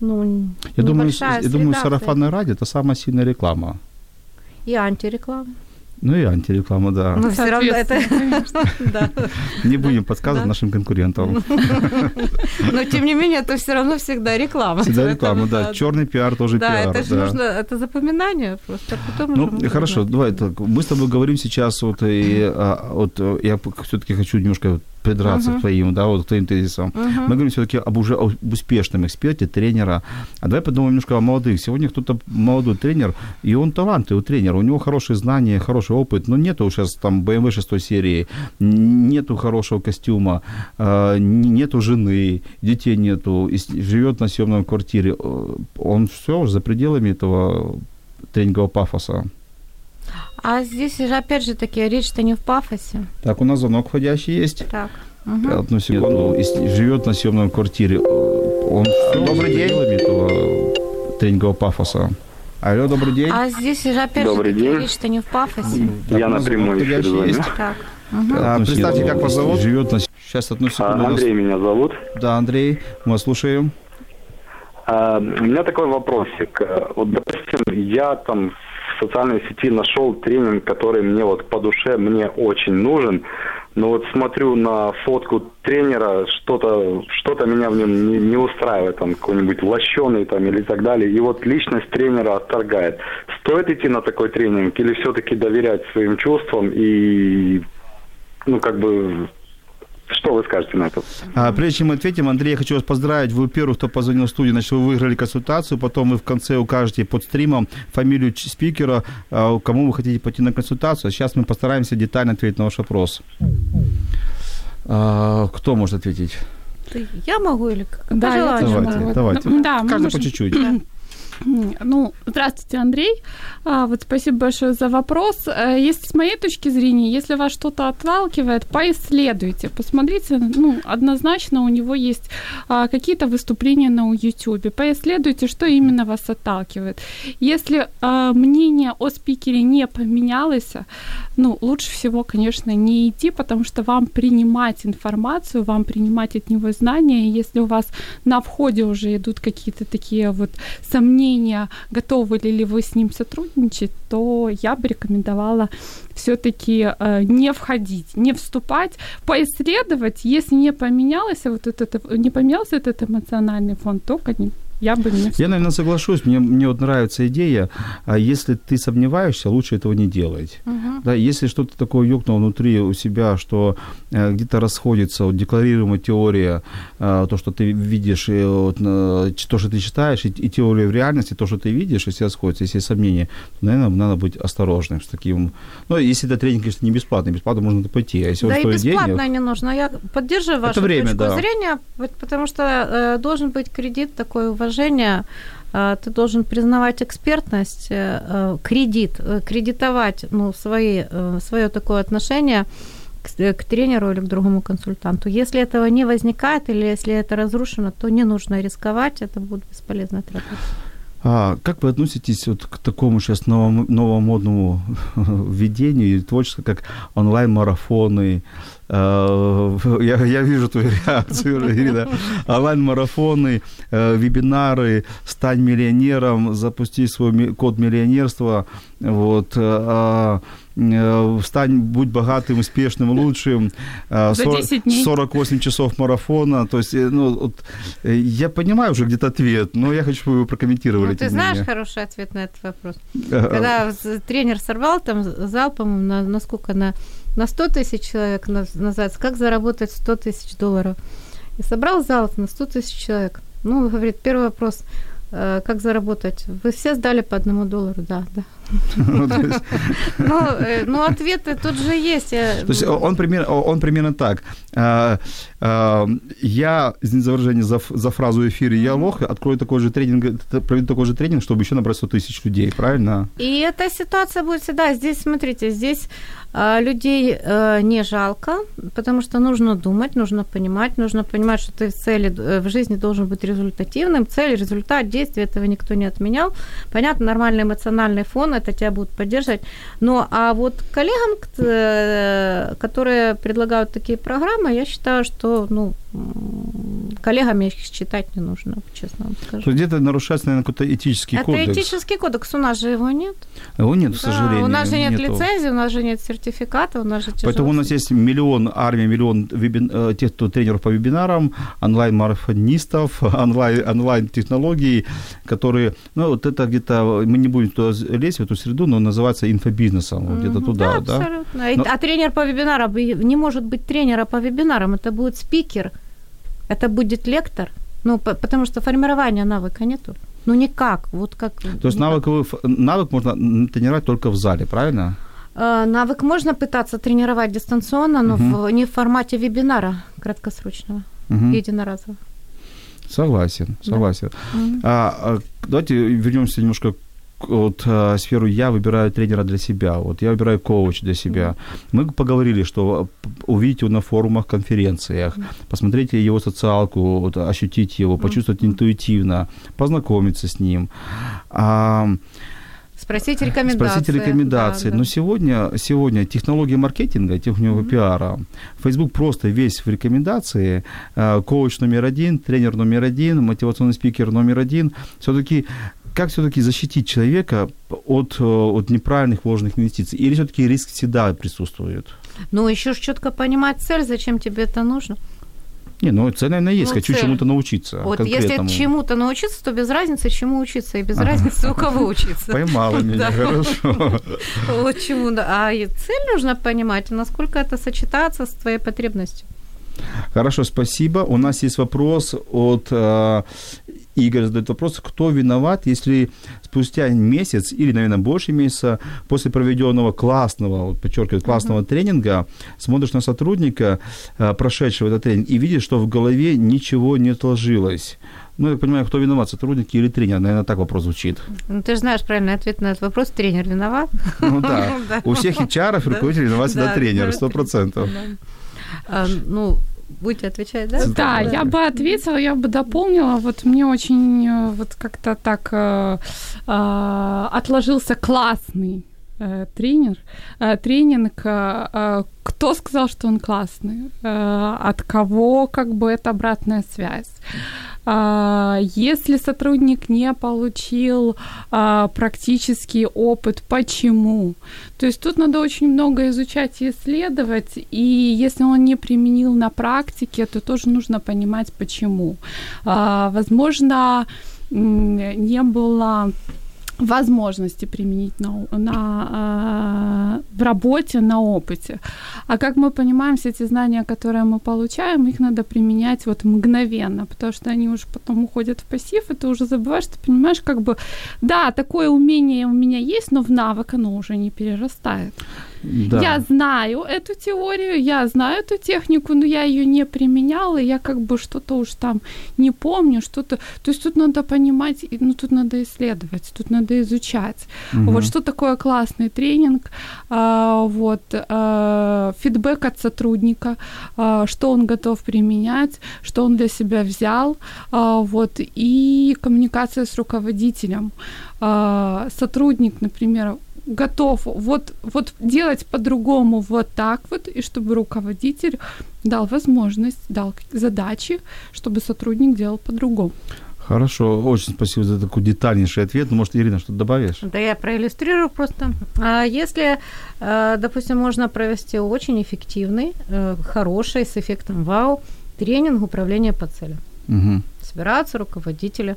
ну, Я думаю, я думаю, сарафанное радио это самая сильная реклама. и антиреклама. Ну и антиреклама, да. Ну, все равно это... Да. Не будем подсказывать Да. нашим конкурентам. Но, тем не менее, это все равно всегда реклама. Всегда реклама, да. Черный пиар тоже Да, пиар. это же да. нужно, это запоминание просто. а Потом Ну, хорошо, давай так. Мы с тобой говорим сейчас вот, и, а, вот я все-таки хочу немножко придраться к твоим, да, вот к твоим тезисам. Мы говорим все-таки об уже об успешном эксперте, тренера. А давай подумаем немножко о молодых. Сегодня кто-то молодой тренер, и он талантливый тренер, у него хорошие знания, хороший опыт, но нету сейчас там BMW 6 серии, нету хорошего костюма, э, нету жены, детей нету, живет на съемной квартире. Э, Он все за пределами этого тренингового пафоса. А здесь же, опять же таки, речь-то не в пафосе. Так, у нас звонок входящий есть. Так. Мгм. Одну секунду. И живет на съемной квартире. Он Добрый день. этого тренингового пафоса. Алло, добрый день. А здесь же, опять Добрый же день. речь-то не в пафосе. Так, Я у нас на прямой звонок эфир звоню. есть. Так. Мгм. А, Одну представьте, как вас зовут? Живет на... Сейчас, одну А, секунду. нас- Андрей меня зовут. Да, Андрей, мы вас слушаем. А, У меня такой вопросик. Э, Вот, допустим, я там в социальной сети нашел тренинг, который мне вот по душе, мне очень нужен. Но вот смотрю на фотку тренера, что-то что меня в нем не, не устраивает, там какой-нибудь лощеный там или так далее. И вот личность тренера отторгает. Стоит идти на такой тренинг или все-таки доверять своим чувствам и, ну, как бы, что вы скажете на это? А, прежде чем мы ответим, Андрей, я хочу вас поздравить. Вы первый, кто позвонил в студию, значит, вы выиграли консультацию. Потом вы в конце укажете под стримом фамилию спикера, а, кому вы хотите пойти на консультацию. Сейчас мы постараемся детально ответить на ваш вопрос. А, кто может ответить? Ты- Я могу или как? Да, По я желанию тоже Давайте, давайте. Да, Каждый по чуть-чуть. Ну, здравствуйте, Андрей. А, вот спасибо большое за вопрос. Э, Если с моей точки зрения, если вас что-то отталкивает, поисследуйте, посмотрите. Ну, однозначно у него есть а, какие-то выступления на YouTube. Поисследуйте, что именно вас отталкивает. Если а, мнение о спикере не поменялось, ну, лучше всего, конечно, не идти, потому что вам принимать информацию, вам принимать от него знания. Если у вас на входе уже идут какие-то такие вот сомнения, сомнения, готовы ли вы с ним сотрудничать, то я бы рекомендовала все-таки э, не входить, не вступать, поисследовать, если не поменялось вот этот, не поменялся этот эмоциональный фон, то, я бы не Я, наверное, соглашусь. Мне, мне вот нравится идея. А если ты сомневаешься, лучше этого не делать. Угу. Да, если что-то такое ёкнуло внутри у себя, что э, где-то расходится вот, декларируемая теория, э, то, что ты видишь, и, вот, э, то, что ты читаешь, и, и теория в реальности, то, что ты видишь, если расходится, если есть сомнения, то, наверное, надо быть осторожным с таким. Ну, если это тренинг, конечно, не бесплатный, бесплатно можно пойти. А если да и бесплатно денег, не нужно. Я поддерживаю вашу это время, точку да. зрения, потому что э, должен быть кредит такой уважаемый предложение, э, ты должен признавать экспертность, э, э, кредит, кредитовать ну, свои, свое такое отношение к, тренеру или к другому консультанту. Если этого не возникает или если это разрушено, то не нужно рисковать, это будет бесполезно тратить. А как вы относитесь вот к такому сейчас новому, новомодному введению и творчеству, как онлайн-марафоны? Э, я, я вижу твою реакцию, Ирина. Онлайн-марафоны, э, вебинары, стань миллионером, запусти свой код миллионерства. Вот, э, а, стань, будь богатым, успешным, лучшим. 40, 48 часов марафона. То есть, ну, вот, я понимаю уже где-то ответ, но я хочу, чтобы вы прокомментировали. Ну, ты знаешь менее. хороший ответ на этот вопрос. Когда тренер сорвал там зал, по-моему, на, сколько, на на 100 тысяч человек назад, как заработать 100 тысяч долларов. И собрал зал на 100 тысяч человек. Ну, говорит, первый вопрос, э, как заработать? Вы все сдали по одному доллару, да, да. Ну, э, ну, ответы тут же есть. То есть он примерно, он примерно так. Э, я, извините за выражение, за, за фразу эфира «я лох», открою такой же тренинг, проведу такой же тренинг, чтобы еще набрать 100 тысяч людей, правильно? И эта ситуация будет всегда. Здесь, смотрите, здесь а, людей э, не жалко, потому что нужно думать, нужно понимать, нужно понимать, что ты в цели э, в жизни должен быть результативным. Цель, результат, действие этого никто не отменял. Понятно, нормальный эмоциональный фон, это тебя будут поддерживать. Но а вот коллегам, э, которые предлагают такие программы, я считаю, что ну, коллегам их читать не нужно, честно вам скажу. То где-то нарушается, наверное, какой-то этический это кодекс. Это этический кодекс, у нас же его нет. Его нет, к сожалению. Да, у нас же нет нету. лицензии, у нас же нет сертификата, у нас же Поэтому у нас есть миллион, армия, миллион вебин, э, тех, кто тренеров по вебинарам, онлайн-марафонистов, онлайн, онлайн-технологий, которые, ну, вот это где-то, мы не будем туда лезть, эту среду, но называется инфобизнесом, mm-hmm. где-то туда, да? Абсолютно. Но... А тренер по вебинарам, не может быть тренера по вебинарам, это будет спикер, это будет лектор, ну, потому что формирования навыка нету. Ну, никак, вот как... То есть навык, навык можно тренировать только в зале, правильно? Э, навык можно пытаться тренировать дистанционно, но угу. в, не в формате вебинара краткосрочного, угу. единоразового. Согласен, согласен. Да. А, давайте вернемся немножко вот э, сферу я выбираю тренера для себя, вот я выбираю коуч для себя. Мы поговорили, что увидеть его на форумах, конференциях, посмотреть его социалку, вот, ощутить его, почувствовать интуитивно, познакомиться с ним. А, Спросить рекомендации. Спросить рекомендации. Да, Но сегодня, сегодня технология маркетинга, технология mm-hmm. пиара, Facebook просто весь в рекомендации. Э, коуч номер один, тренер номер один, мотивационный спикер номер один. Все-таки как все-таки защитить человека от, э, от неправильных вложенных инвестиций? Или все-таки риск всегда присутствует? Ну, еще ж четко понимать цель, зачем тебе это нужно. Не, ну цель, наверное, есть. Ну, Хочу цель. чему-то научиться. Вот если чему-то научиться, то без разницы, чему учиться, и без ага. разницы, у кого учиться. Поймала меня, хорошо. Вот чему, да. А цель нужно понимать, насколько это сочетается с твоей потребностью. Хорошо, спасибо. У нас есть вопрос от э, Игорь задает вопрос, кто виноват, если спустя месяц или, наверное, больше месяца после проведенного классного, подчеркиваю, классного uh-huh. тренинга, смотришь на сотрудника, э, прошедшего этот тренинг, и видишь, что в голове ничего не отложилось. Ну, я понимаю, кто виноват, сотрудники или тренер? Наверное, так вопрос звучит. Ну, ты же знаешь правильный ответ на этот вопрос. Тренер виноват. Ну да. У всех HR руководителей виноват всегда тренер, сто процентов. А, ну, будете отвечать, да? Да, я бы ответила, я бы дополнила. Вот мне очень э, вот как-то так э, э, отложился классный э, тренер, э, тренинг. Э, кто сказал, что он классный? Э, от кого как бы это обратная связь? А, если сотрудник не получил а, практический опыт, почему? То есть тут надо очень много изучать и исследовать, и если он не применил на практике, то тоже нужно понимать, почему. А, возможно, не было возможности применить на, на, э, в работе, на опыте. А как мы понимаем, все эти знания, которые мы получаем, их надо применять вот мгновенно, потому что они уже потом уходят в пассив, и ты уже забываешь, ты понимаешь, как бы, да, такое умение у меня есть, но в навык оно уже не перерастает. Да. Я знаю эту теорию, я знаю эту технику, но я ее не применяла, я как бы что-то уж там не помню, что-то. То есть тут надо понимать, ну тут надо исследовать, тут надо изучать. Угу. Вот что такое классный тренинг, а, вот а, фидбэк от сотрудника, а, что он готов применять, что он для себя взял, а, вот и коммуникация с руководителем. А, сотрудник, например, готов вот, вот делать по-другому вот так вот, и чтобы руководитель дал возможность, дал задачи, чтобы сотрудник делал по-другому. Хорошо, очень спасибо за такой детальнейший ответ. Ну, может, Ирина, что-то добавишь? Да, я проиллюстрирую просто. А если, э, допустим, можно провести очень эффективный, э, хороший, с эффектом вау, тренинг управления по целям. Угу. Собираются руководители,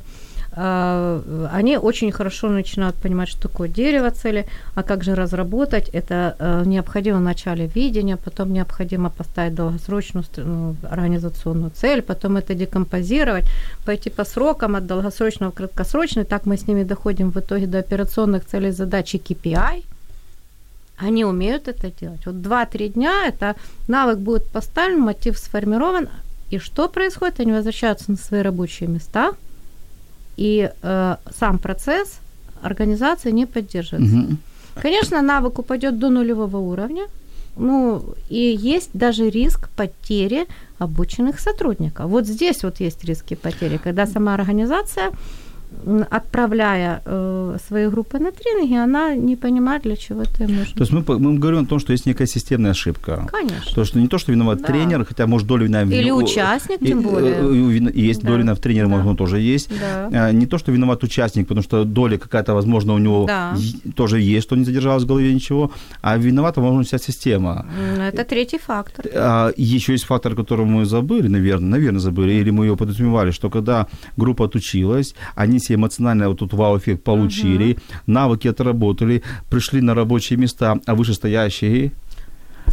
они очень хорошо начинают понимать, что такое дерево цели, а как же разработать. Это э, необходимо в начале видения, потом необходимо поставить долгосрочную ну, организационную цель, потом это декомпозировать, пойти по срокам от долгосрочного к краткосрочной. Так мы с ними доходим в итоге до операционных целей задачи KPI. Они умеют это делать. Вот 2-3 дня это навык будет поставлен, мотив сформирован. И что происходит? Они возвращаются на свои рабочие места – и э, сам процесс организации не поддерживается. Угу. Конечно, навык упадет до нулевого уровня, ну, и есть даже риск потери обученных сотрудников. Вот здесь вот есть риски потери, когда сама организация отправляя э, свои группы на тренинги, она не понимает, для чего это нужно. То есть мы, мы говорим о том, что есть некая системная ошибка. Конечно. То, что не то, что виноват да. тренер, хотя, может, доля вина... Или участник, тем более. И, есть да. доля вина в тренере, да. может, тоже есть. Да. А, не то, что виноват участник, потому что доля какая-то, возможно, у него да. тоже есть, что не задержалось в голове ничего, а виновата, возможно, вся система. Это третий фактор. А, еще есть фактор, который мы забыли, наверное, наверное, забыли, или мы его подразумевали, что когда группа отучилась, они все эмоционально вот тут вау-эффект получили, uh-huh. навыки отработали, пришли на рабочие места, а вышестоящие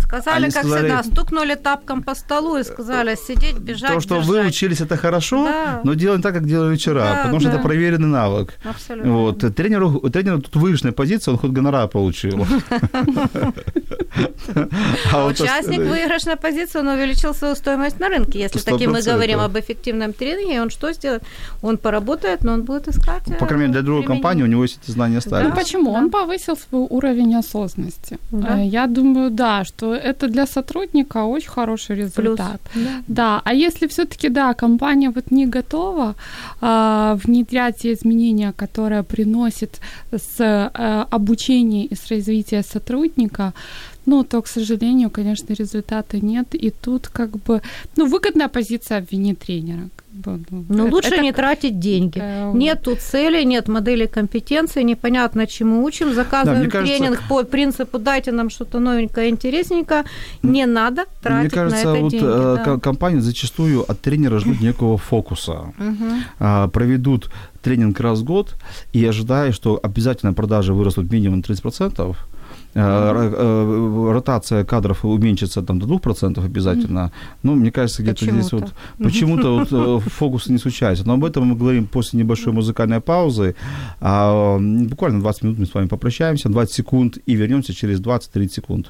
Сказали, Они как сказали, всегда, стукнули тапком по столу и сказали сидеть, бежать, То, что бежать. вы учились, это хорошо, да. но делаем так, как делали вчера, да, потому что да. это проверенный навык. Абсолютно. Вот. Тренеру, тренеру тут выигрышная позиция, он хоть гонорар получил. А участник выигрышной позиции, он увеличил свою стоимость на рынке. Если таки мы говорим об эффективном тренинге, он что сделает? Он поработает, но он будет искать По крайней мере, для другой компании у него эти знания остались. Ну почему? Он повысил свой уровень осознанности. Э, я думаю, да, что это для сотрудника очень хороший результат. Плюс. Да. да. А если все-таки, да, компания вот не готова а, внедрять те изменения, которые приносит с а, обучения и с развития сотрудника, ну, то, к сожалению, конечно, результата нет. И тут как бы, ну, выгодная позиция обвинить тренера. Ну, это, лучше это... не тратить деньги. Э, нет тут цели, нет модели компетенции, непонятно, чему учим. Заказываем да, кажется... тренинг по принципу «дайте нам что-то новенькое, интересненькое». Не надо тратить мне кажется, на это вот деньги. Э, да. компании зачастую от тренера ждут некого фокуса. А, проведут тренинг раз в год и ожидая, что обязательно продажи вырастут минимум 30%, Э, э, ротация кадров уменьшится там, до 2% обязательно. Ну, мне кажется, где-то почему-то. здесь вот почему-то вот э, фокус не случается. Но об этом мы говорим после небольшой музыкальной паузы. А, буквально 20 минут мы с вами попрощаемся, 20 секунд, и вернемся через 20-30 секунд.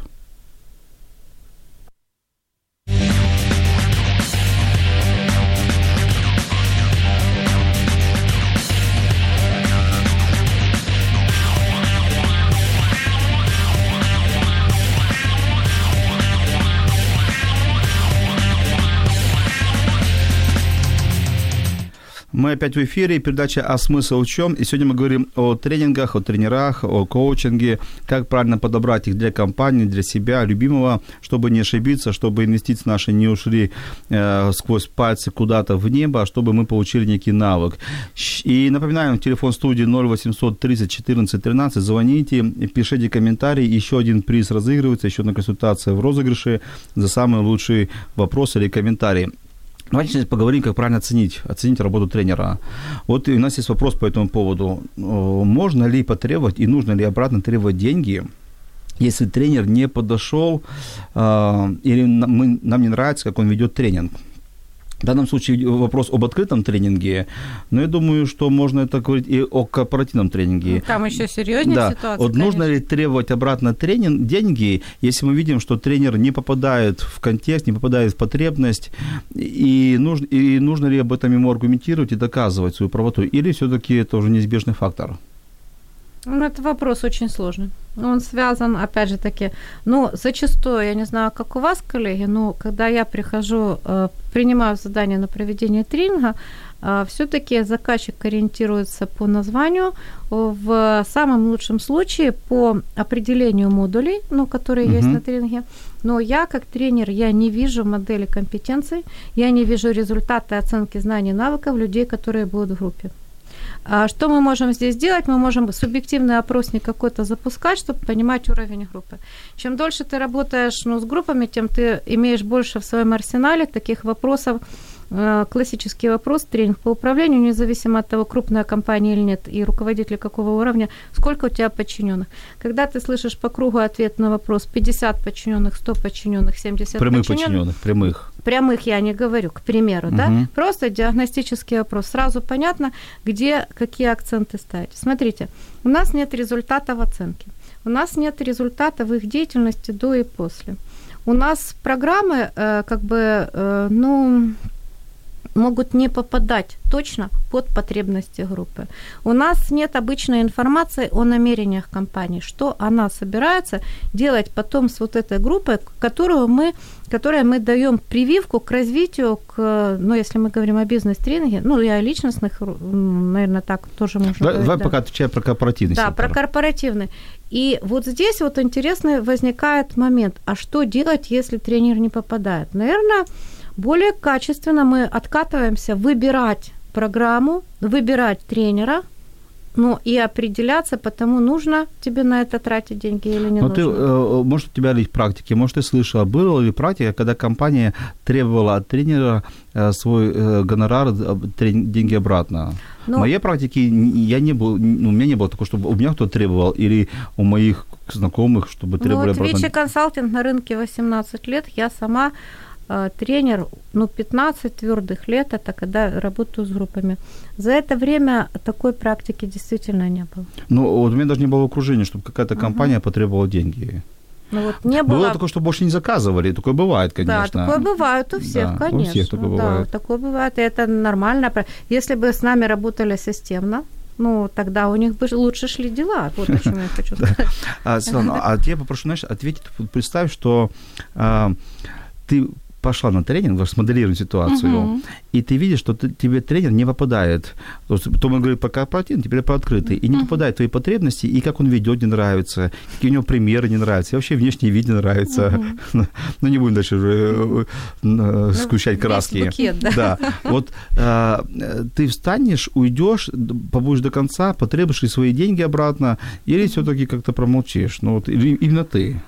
Мы опять в эфире, передача «А смысл в чем?». И сегодня мы говорим о тренингах, о тренерах, о коучинге, как правильно подобрать их для компании, для себя, любимого, чтобы не ошибиться, чтобы инвестиции наши не ушли э, сквозь пальцы куда-то в небо, а чтобы мы получили некий навык. И напоминаем, телефон студии 0800 30 14 13, звоните, пишите комментарии, еще один приз разыгрывается, еще одна консультация в розыгрыше за самый лучший вопрос или комментарий. Давайте сейчас поговорим, как правильно оценить, оценить работу тренера. Вот у нас есть вопрос по этому поводу. Можно ли потребовать и нужно ли обратно требовать деньги, если тренер не подошел э, или нам, нам не нравится, как он ведет тренинг? В данном случае вопрос об открытом тренинге, но я думаю, что можно это говорить и о корпоративном тренинге. Ну, там еще серьезнее да. ситуация. Вот конечно. нужно ли требовать обратно тренинг, деньги, если мы видим, что тренер не попадает в контекст, не попадает в потребность, и нужно, и нужно ли об этом ему аргументировать и доказывать свою правоту, или все-таки это уже неизбежный фактор? Ну, это вопрос очень сложный. Он связан, опять же таки, ну, зачастую, я не знаю, как у вас, коллеги, но когда я прихожу, э, принимаю задание на проведение тренинга, э, все-таки заказчик ориентируется по названию, в самом лучшем случае по определению модулей, ну, которые uh-huh. есть на тренинге. Но я, как тренер, я не вижу модели компетенций, я не вижу результаты оценки знаний и навыков людей, которые будут в группе. А что мы можем здесь делать? Мы можем субъективный опросник какой-то запускать, чтобы понимать уровень группы. Чем дольше ты работаешь ну, с группами, тем ты имеешь больше в своем арсенале таких вопросов, Э, классический вопрос, тренинг по управлению, независимо от того, крупная компания или нет, и руководитель какого уровня, сколько у тебя подчиненных. Когда ты слышишь по кругу ответ на вопрос 50 подчиненных, 100 подчиненных, 70 прямых подчиненных. подчиненных, прямых. Прямых я не говорю, к примеру, угу. да? Просто диагностический вопрос. Сразу понятно, где какие акценты ставить. Смотрите, у нас нет результата в оценке. У нас нет результата в их деятельности до и после. У нас программы, э, как бы, э, ну, могут не попадать точно под потребности группы. У нас нет обычной информации о намерениях компании, что она собирается делать потом с вот этой группой, которую мы, которой мы даем прививку к развитию, к, ну, если мы говорим о бизнес-тренинге, ну, и о личностных, наверное, так тоже можно Давай, говорить. давай да. пока отвечай про корпоративный Да, сектор. про корпоративный. И вот здесь вот интересный возникает момент, а что делать, если тренер не попадает? Наверное, более качественно мы откатываемся выбирать программу, выбирать тренера, ну и определяться, потому нужно тебе на это тратить деньги или не Но нужно. ты, э, может, у тебя есть практики, может, ты слышала, была ли практика, когда компания требовала от тренера э, свой э, гонорар, деньги обратно? Ну, в моей практике я не был, ну, у меня не было такого, чтобы у меня кто-то требовал, или у моих знакомых, чтобы требовали ну, вот обратно. Вичи консалтинг на рынке 18 лет, я сама тренер, ну, 15 твердых лет, это когда работаю с группами. За это время такой практики действительно не было. Ну, вот у меня даже не было окружения, чтобы какая-то компания uh-huh. потребовала деньги. Ну, вот не было... Было такое, что больше не заказывали, такое бывает, конечно. Да, такое бывает у всех, да, конечно. У всех такое да, бывает. такое бывает, и это нормально. Если бы с нами работали системно, ну, тогда у них бы лучше шли дела. Вот о чем я хочу сказать. А, Светлана, а я попрошу, знаешь, ответить, представь, что а, ты пошла на тренинг, смоделируем ситуацию, uh-huh. и ты видишь, что ты, тебе тренер не попадает. То, то мы говорим про корпоративный, теперь про открытый. И не uh-huh. попадает твои потребности, и как он ведет, не нравится, какие у него примеры не нравятся, и вообще внешний вид не нравится. Uh-huh. ну, не будем дальше уже э, скучать краски. Букет, да. да. Вот э, ты встанешь, уйдешь, побудешь до конца, потребуешь свои деньги обратно, или все-таки как-то промолчишь. Ну, вот, именно ты.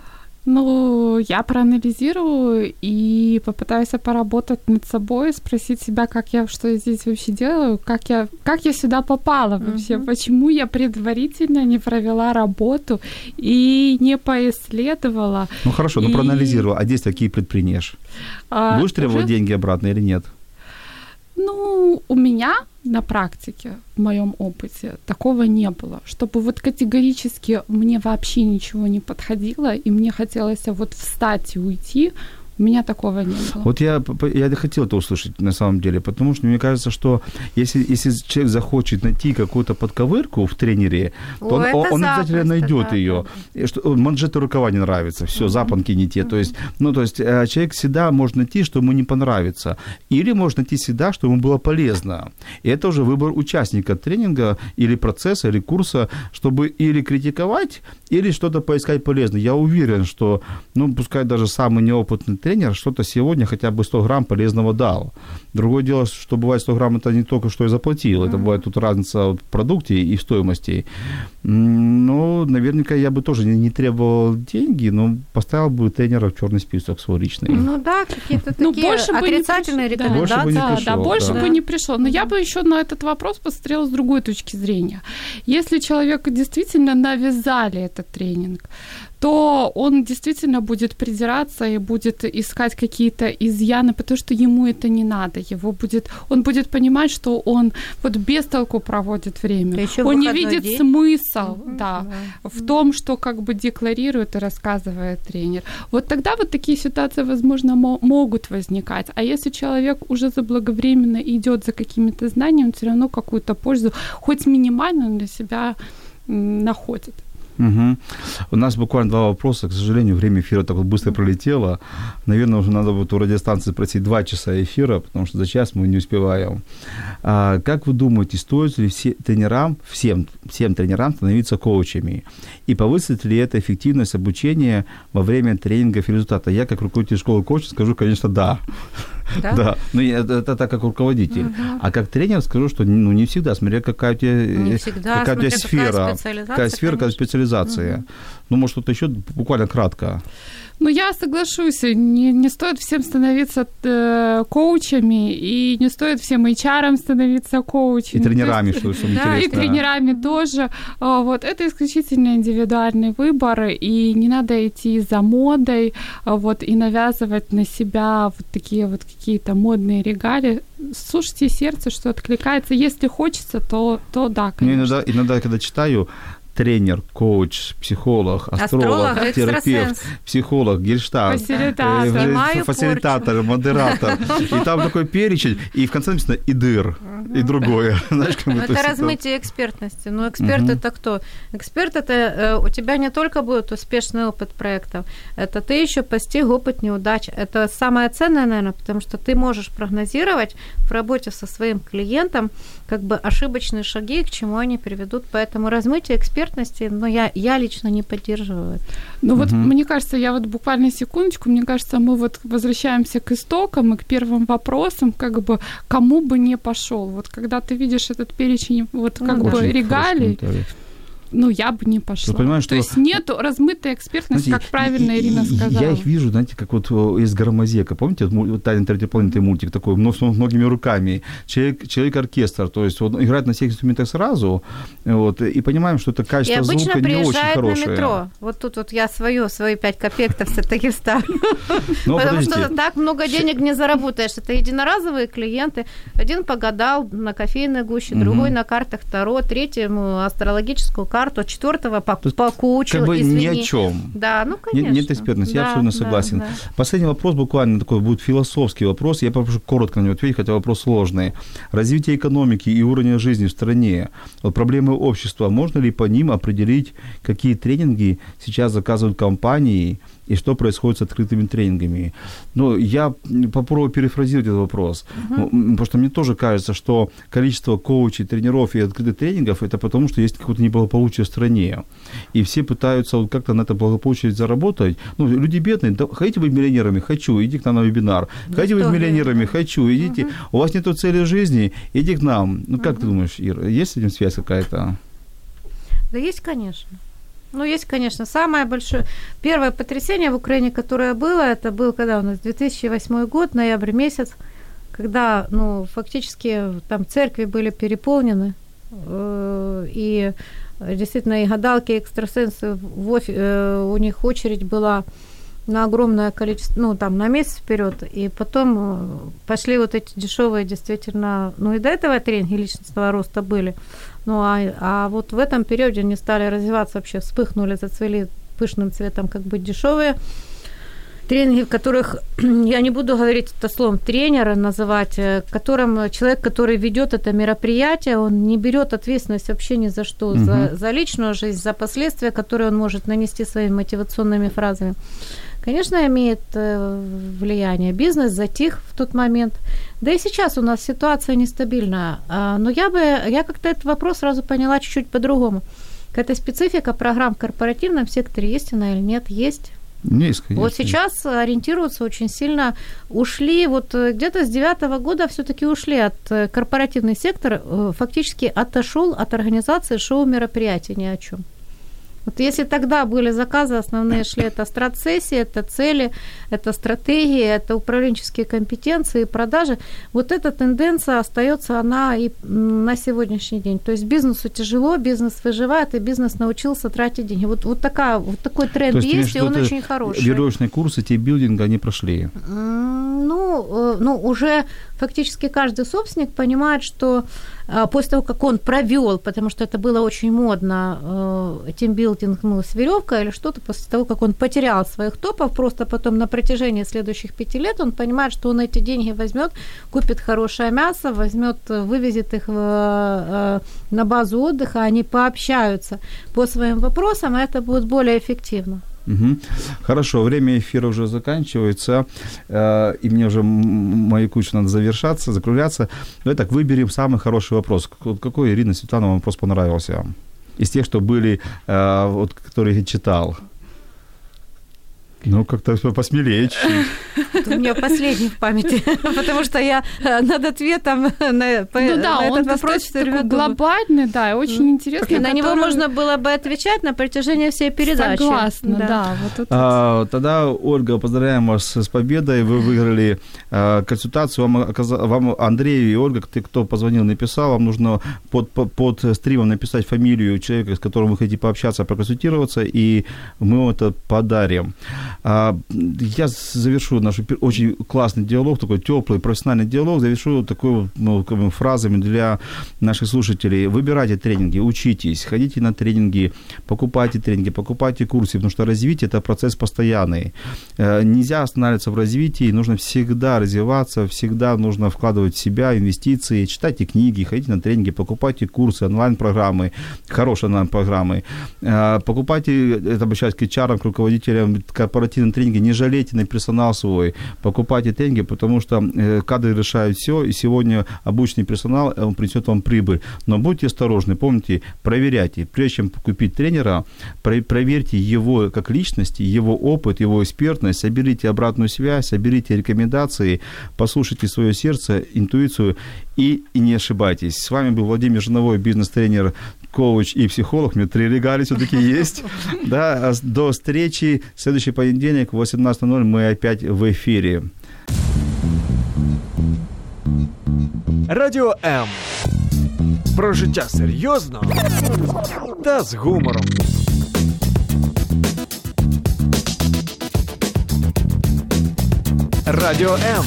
Ну, я проанализирую и попытаюсь поработать над собой, спросить себя, как я, что я здесь вообще делаю, как я, как я сюда попала вообще, uh-huh. почему я предварительно не провела работу и не поисследовала. Ну хорошо, и... ну проанализировала, а действия какие предпринешь? А, Будешь требовать уже... деньги обратно или нет? Ну, у меня на практике, в моем опыте, такого не было, чтобы вот категорически мне вообще ничего не подходило, и мне хотелось вот встать и уйти, У меня такого не было. Вот я, я хотел это услышать на самом деле, потому что мне кажется, что если, если человек захочет найти какую-то подковырку в тренере, то О, он, он обязательно найдет да, ее. И Что, манжеты рукава не нравятся, все, запонки не те. То есть, ну, то есть э, человек всегда может найти, что ему не понравится. Или может найти всегда, что ему было полезно. И это уже выбор участника тренинга или процесса, или курса, чтобы или критиковать, или что-то поискать полезное. Я уверен, что, ну, пускай даже самый неопытный тренер что-то сегодня хотя бы 100 грамм полезного дал. Другое дело, что бывает 100 грамм это не только что и заплатил, это бывает тут разница в продукте и в стоимости. Ну, наверняка я бы тоже не, не требовал деньги, но поставил бы тренера в черный список свой личный. Ну да, какие-то Ну, такие больше бы не отрицательные приш- да. рекомендации. Больше бы не да, да, больше да. бы не пришло. Но я бы еще на этот вопрос посмотрела с другой точки зрения. Если человеку действительно навязали этот тренинг, то он действительно будет придираться и будет искать какие-то изъяны, потому что ему это не надо. Его будет, он будет понимать, что он вот без толку проводит время. Ещё он не видит день. смысл да, да. в том, что как бы декларирует и рассказывает тренер. Вот тогда вот такие ситуации, возможно, мо- могут возникать. А если человек уже заблаговременно идет за какими-то знаниями, он все равно какую-то пользу, хоть минимальную, для себя находит. Мгм. У нас буквально два вопроса. К сожалению, время эфира так вот быстро пролетело. Наверное, уже надо будет у радиостанции просить два часа эфира, потому что за час мы не успеваем. А, как вы думаете, стоит ли все тренерам, всем, всем тренерам становиться коучами? И повысит ли это эффективность обучения во время тренингов и результата? Я, как руководитель школы коуча, скажу, конечно, да. Да? Да, ну это, это так как руководитель. А как тренер скажу, что ну, не всегда, смотря какая у тебя, Не э, всегда, какая у тебя какая сфера, специализация, какая сфера, какая конечно. специализация. Ну, может, что-то еще буквально кратко. Ну, я соглашусь, не, не стоит всем становиться э, коучами, и не стоит всем HR становиться И коучами. тренерами, То есть- что самое Да, и тренерами тоже. А, Вот это исключительно индивидуальный выбор, и не надо идти за модой, а, вот и навязывать на себя вот такие вот какие-то модные регалии. Слушайте сердце, что откликается. Если хочется, то, то да, Мне конечно. иногда, иногда, когда читаю, тренер, коуч, психолог, астролог, Астролог, терапевт, психолог, гельштадт, Фасилитатор. э, фасилитатор, модератор. И там такой перечень, и в конце написано и дыр, и другое. Знаешь, как это размытие экспертности. Ну, эксперт это кто? Эксперт это э, у тебя не только будет успешный опыт проектов, это ты еще постиг опыт неудач. Это самое ценное, наверное, потому что ты можешь прогнозировать в работе со своим клиентом как бы ошибочные шаги, к чему они приведут. Поэтому размытие экспертности, ну, я, я лично не поддерживаю это. Ну вот Мгм. мне кажется, я вот буквально секундочку, мне кажется, мы вот возвращаемся к истокам и к первым вопросам, как бы кому бы не пошел. Вот когда ты видишь этот перечень вот Ну как да. бы регалий. Ну я бы не пошла. понимаешь, То что- есть нету размытой экспертности, Знаете, как правильно и- Ирина и- сказала. Я их вижу, знаете, как вот из Громозека. Помните, вот «Тайна третьей планеты» мультик такой, но с многими руками. Человек, человек-оркестр, то есть он играет на всех инструментах сразу, вот, и понимаем, что это И качество обычно звука не очень приезжает на хорошее. метро. Вот тут вот я свою, свои пять копеек-то все-таки вставлю. Но Потому что так много денег не заработаешь. Это единоразовые клиенты. Один погадал на кофейной гуще, другой на картах Таро, третий ему астрологическую карту, четвертого по- есть покучил. как бы извини. ни о чем. Да, ну Нет, конечно. нет экспертности, я Да, абсолютно да, согласен. да. Последний вопрос буквально такой будет философский вопрос. Я попрошу коротко на него ответить, хотя вопрос сложный. Развитие экономики и уровня жизни в стране, вот проблемы общества, можно ли по ним определить, какие тренинги сейчас заказывают компании и что происходит с открытыми тренингами? Ну, я попробую перефразировать этот вопрос, Ну, м, потому что мне тоже кажется, что количество коучей, тренеров и открытых тренингов – это потому, что есть какое-то неблагополучие в стране. И все пытаются вот как-то на это благополучие заработать. Ну, люди бедные, да, хотите быть миллионерами? Хочу, иди к нам на вебинар. Хотите быть миллионерами? Хочу, идите. У вас нет цели жизни? Иди к нам. Ну, как ты думаешь, Ира, есть с этим связь какая-то? Да есть, конечно. Ну, есть, конечно. Самое большое... Первое потрясение в Украине, которое было, это был когда у нас 2008 год, ноябрь месяц, когда, ну, фактически там церкви были переполнены, э, и действительно и гадалки, и экстрасенсы, в офи- э, у них очередь была на огромное количество, ну, там, на месяц вперед, и потом э, пошли вот эти дешевые, действительно, ну, и до этого тренинги личностного роста были, ну, а, а вот в этом периоде они стали развиваться вообще, вспыхнули, зацвели пышным цветом, как бы дешевые тренинги, в которых, я не буду говорить это словом тренера называть, э, которым человек, который ведет это мероприятие, он не берет ответственность вообще ни за что, угу. за, за личную жизнь, за последствия, которые он может нанести своими мотивационными фразами. Конечно, имеет э, влияние. Бизнес затих в тот момент. Да и сейчас у нас ситуация нестабильная. А, но я бы, я как-то этот вопрос сразу поняла чуть-чуть по-другому. Какая-то специфика программ в корпоративном секторе есть она или нет? Есть. Есть, конечно. Вот сейчас ориентируются очень сильно, ушли, вот э, где-то с девятого года все-таки ушли от э, корпоративный сектор, фактически отошел от организации шоу-мероприятий ни о чем. Вот если тогда были заказы, основные шли это стратсессии, это цели, это стратегии, это управленческие компетенции, продажи, вот эта тенденция остается, она и на сегодняшний день. То есть бизнесу тяжело, бизнес выживает, и бизнес научился тратить деньги. Вот, вот, такая, вот такой тренд есть, есть и он очень хороший. Веревочные курсы, тимбилдинга, они прошли? Ну, э, ну, уже фактически каждый собственник понимает, что после того, как он провел, потому что это было очень модно, э, тимбилдинг ну, с веревкой или что-то, после того, как он потерял своих топов, просто потом на протяжении следующих пяти лет он понимает, что он эти деньги возьмет, купит хорошее мясо, возьмет, вывезет их в, э, на базу отдыха, они пообщаются по своим вопросам, и это будет более эффективно. Угу. Хорошо, время эфира уже заканчивается, э, и мне уже мою кучу надо завершаться, закругляться. Давай так, выберем самый хороший вопрос. Какой, Ирина Светланова, вопрос понравился? Из тех, что были, э, вот, которые я читал. Ну, как-то посмелее чуть-чуть. У меня последний в памяти, потому что я э, над ответом на, ну, да, этот он вопрос все время глобальный, да, и очень интересный. На него можно было бы отвечать на протяжении всей передачи. Согласна, да. да вот а, тогда, Ольга, поздравляем вас с победой. Вы выиграли а, консультацию. Вам, вам Андрей и Ольга, ты, кто позвонил, написал, вам нужно под, под, под стримом написать фамилию человека, с которым вы хотите пообщаться, проконсультироваться, и мы вам это подарим. А, я завершу наш очень классный диалог, такой теплый, профессиональный диалог, завершу такой ну, как бы, фразами для наших слушателей. Выбирайте тренинги, учитесь, ходите на тренинги, покупайте тренинги, покупайте курсы, потому что развитие – это процесс постоянный. Э, нельзя останавливаться в развитии, нужно всегда развиваться, всегда нужно вкладывать в себя инвестиции, читайте книги, ходите на тренинги, покупайте курсы, онлайн-программы, хорошие онлайн-программы. Э, покупайте, это обращаюсь к HR, к руководителям корпоративных корпоративном тренинге не жалейте на персонал свой, покупайте тренинги, потому что э, кадры решают все, и сегодня обычный персонал, э, он принесет вам прибыль. Но будьте осторожны, помните, проверяйте. Прежде чем купить тренера, проверьте его как личность, его опыт, его экспертность, соберите обратную связь, соберите рекомендации, послушайте свое сердце, интуицию и, и не ошибайтесь. С вами был Владимир Жиновой, бизнес-тренер коуч и психолог. У меня три регалии все-таки есть. Да, а до встречи. Следующий понедельник в 18.00 мы опять в эфире. Радіо М. Про життя серйозно та з гумором. Радіо М.